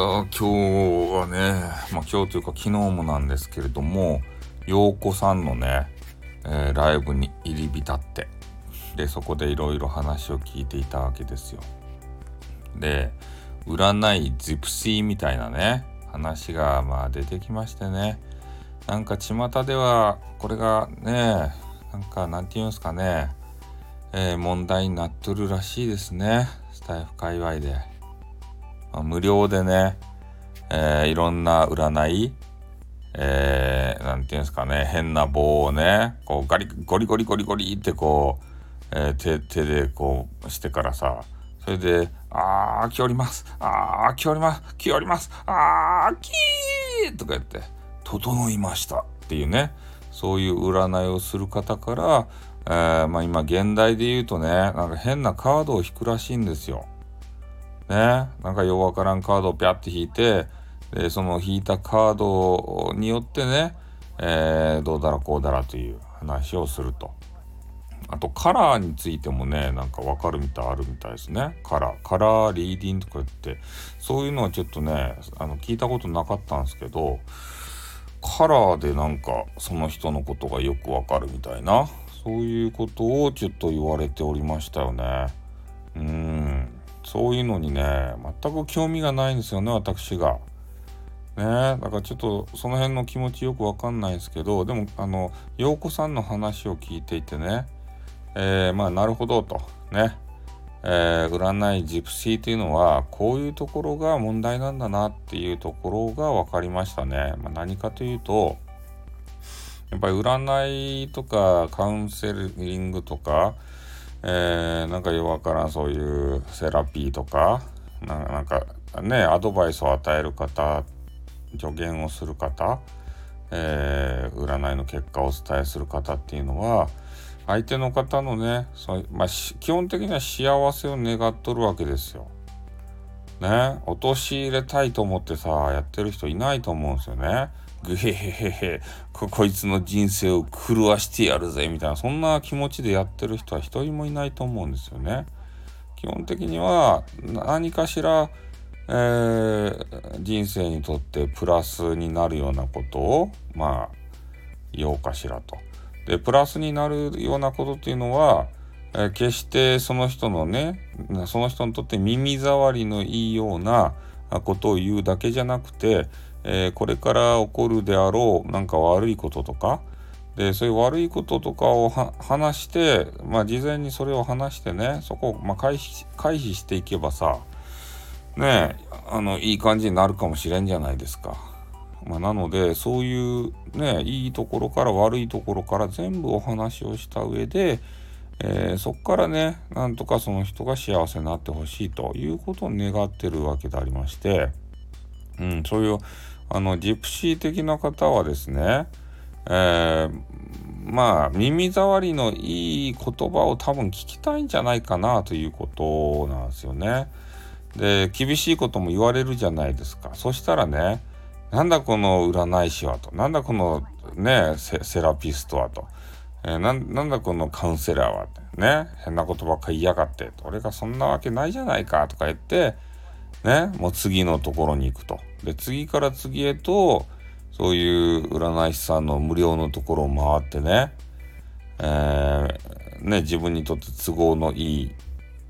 今日はね、まあ今日というか昨日もなんですけれども、陽子さんのね、えー、ライブに入り浸って、で、そこでいろいろ話を聞いていたわけですよ。で、占いジプシーみたいなね、話がまあ出てきましてね、なんか巷ではこれがね、なんかなんて言うんですかね、えー、問題になっとるらしいですね、スタイフ界隈で。無料でね、えー、いろんな占い、えー、なんていうんですかね、変な棒をね、こうガリ、ゴリゴリゴリゴリってこう、えー、手、手でこうしてからさ、それで、あー、来おります。あー、来おります。来おります。あー、キーとか言って、整いましたっていうね、そういう占いをする方から、えー、まあ今現代で言うとね、なんか変なカードを引くらしいんですよ。ね、なんかようわからんカードをピャって引いて、で、その引いたカードによってね、えー、どうだらこうだらという話をすると。あとカラーについてもね、なんかわかるみたいあるみたいですね。カラー。カラーリーディングとか言って、そういうのはちょっとね、あの、聞いたことなかったんですけど、カラーでなんかその人のことがよくわかるみたいな、そういうことをちょっと言われておりましたよね。うん。そういうのにね、全く興味がないんですよね、私が。ねだからちょっとその辺の気持ちよくわかんないですけど、でも、あの、陽子さんの話を聞いていてね、えー、まあ、なるほどと。ね。えー、占いジプシーというのは、こういうところが問題なんだなっていうところが分かりましたね。まあ、何かというと、やっぱり占いとかカウンセリングとか、えー、なんかよくわからんそういうセラピーとかなんかねアドバイスを与える方助言をする方、えー、占いの結果をお伝えする方っていうのは相手の方のねそまあ、基本的には幸せを願っとるわけですよ。ね陥れたいと思ってさやってる人いないと思うんですよね。ぐへへへへこ、こいつの人生を狂わしてやるぜ、みたいな、そんな気持ちでやってる人は一人もいないと思うんですよね。基本的には何かしら、えー、人生にとってプラスになるようなことを、まあ、言おうかしらと。で、プラスになるようなことっていうのは、えー、決してその人のね、その人にとって耳障りのいいようなことを言うだけじゃなくて、えー、これから起こるであろうなんか悪いこととかでそういう悪いこととかを話して、まあ、事前にそれを話してねそこを、まあ、回避回避していけばさねあのいい感じになるかもしれんじゃないですか。まあ、なのでそういうねいいところから悪いところから全部お話をした上で、えー、そこからねなんとかその人が幸せになってほしいということを願ってるわけでありまして、うん、そういうあのジプシー的な方はですね、えー、まあ耳障りのいい言葉を多分聞きたいんじゃないかなということなんですよね。で厳しいことも言われるじゃないですか。そしたらねなんだこの占い師はと。なんだこのねセラピストはと。えー、なんだこのカウンセラーはってね変なことばっかり言いやがって俺がそんなわけないじゃないかとか言ってねもう次のところに行くと。で、次から次へと、そういう占い師さんの無料のところを回ってね、えー、ね、自分にとって都合のいい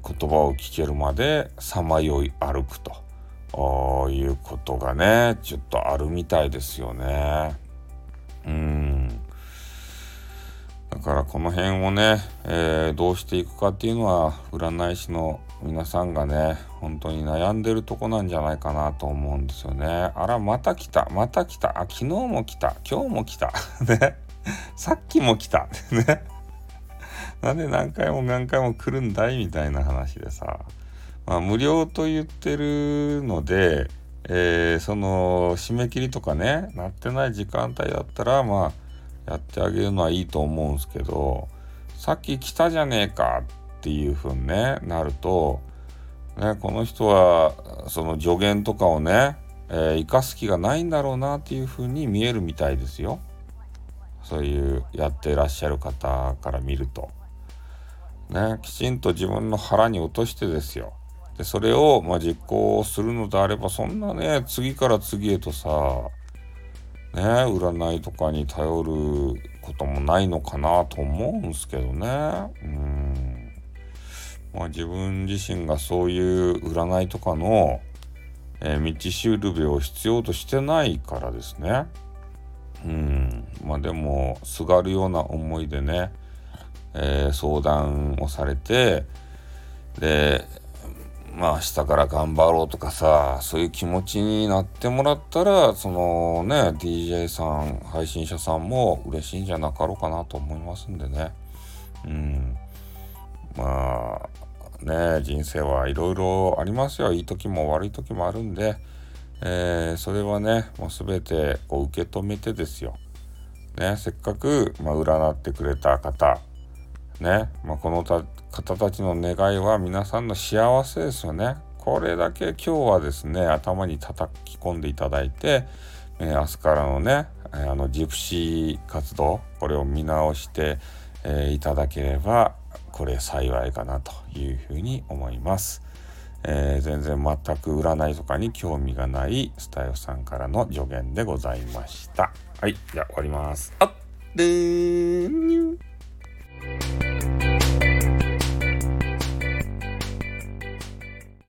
言葉を聞けるまでさまよい歩くということがね、ちょっとあるみたいですよね。うん。からこの辺をね、えー、どうしていくかっていうのは占い師の皆さんがね、本当に悩んでるとこなんじゃないかなと思うんですよね。あら、また来た、また来た、あ、昨日も来た、今日も来た、ね。さっきも来た、ね。なんで何回も何回も来るんだい？みたいな話でさ。まあ、無料と言ってるので、えー、その締め切りとかね、なってない時間帯だったら、まあ、やってあげるのはいいと思うんですけど、さっき来たじゃねえかっていうふうに、ね、なると、ね、この人はその助言とかをね、えー、生かす気がないんだろうなっていうふうに見えるみたいですよ。そういうやってらっしゃる方から見ると。ね、きちんと自分の腹に落としてですよ。でそれを、まあ、実行するのであればそんなね次から次へとさね占いとかに頼ることもないのかなと思うんすけどね。うん。まあ自分自身がそういう占いとかの、えー、道しるべを必要としてないからですね。うん。まあでもすがるような思いでね、えー、相談をされてでまあ下から頑張ろうとかさそういう気持ちになってもらったらそのね DJ さん配信者さんも嬉しいんじゃなかろうかなと思いますんでね。うん。まあね人生はいろいろありますよ。いい時も悪い時もあるんで、えー、それはねもう全てこう受け止めてですよ。ねせっかく、まあ、占ってくれた方ね、まあ、この方たちの願いは皆さんの幸せですよね。これだけ今日はですね頭に叩き込んでいただいて、えー、明日からのねあのジプシー活動これを見直して、えー、いただければこれ幸いかなというふうに思います。えー、全然全く占いとかに興味がないスタイフさんからの助言でございました。はい、じゃあ終わります。あっでー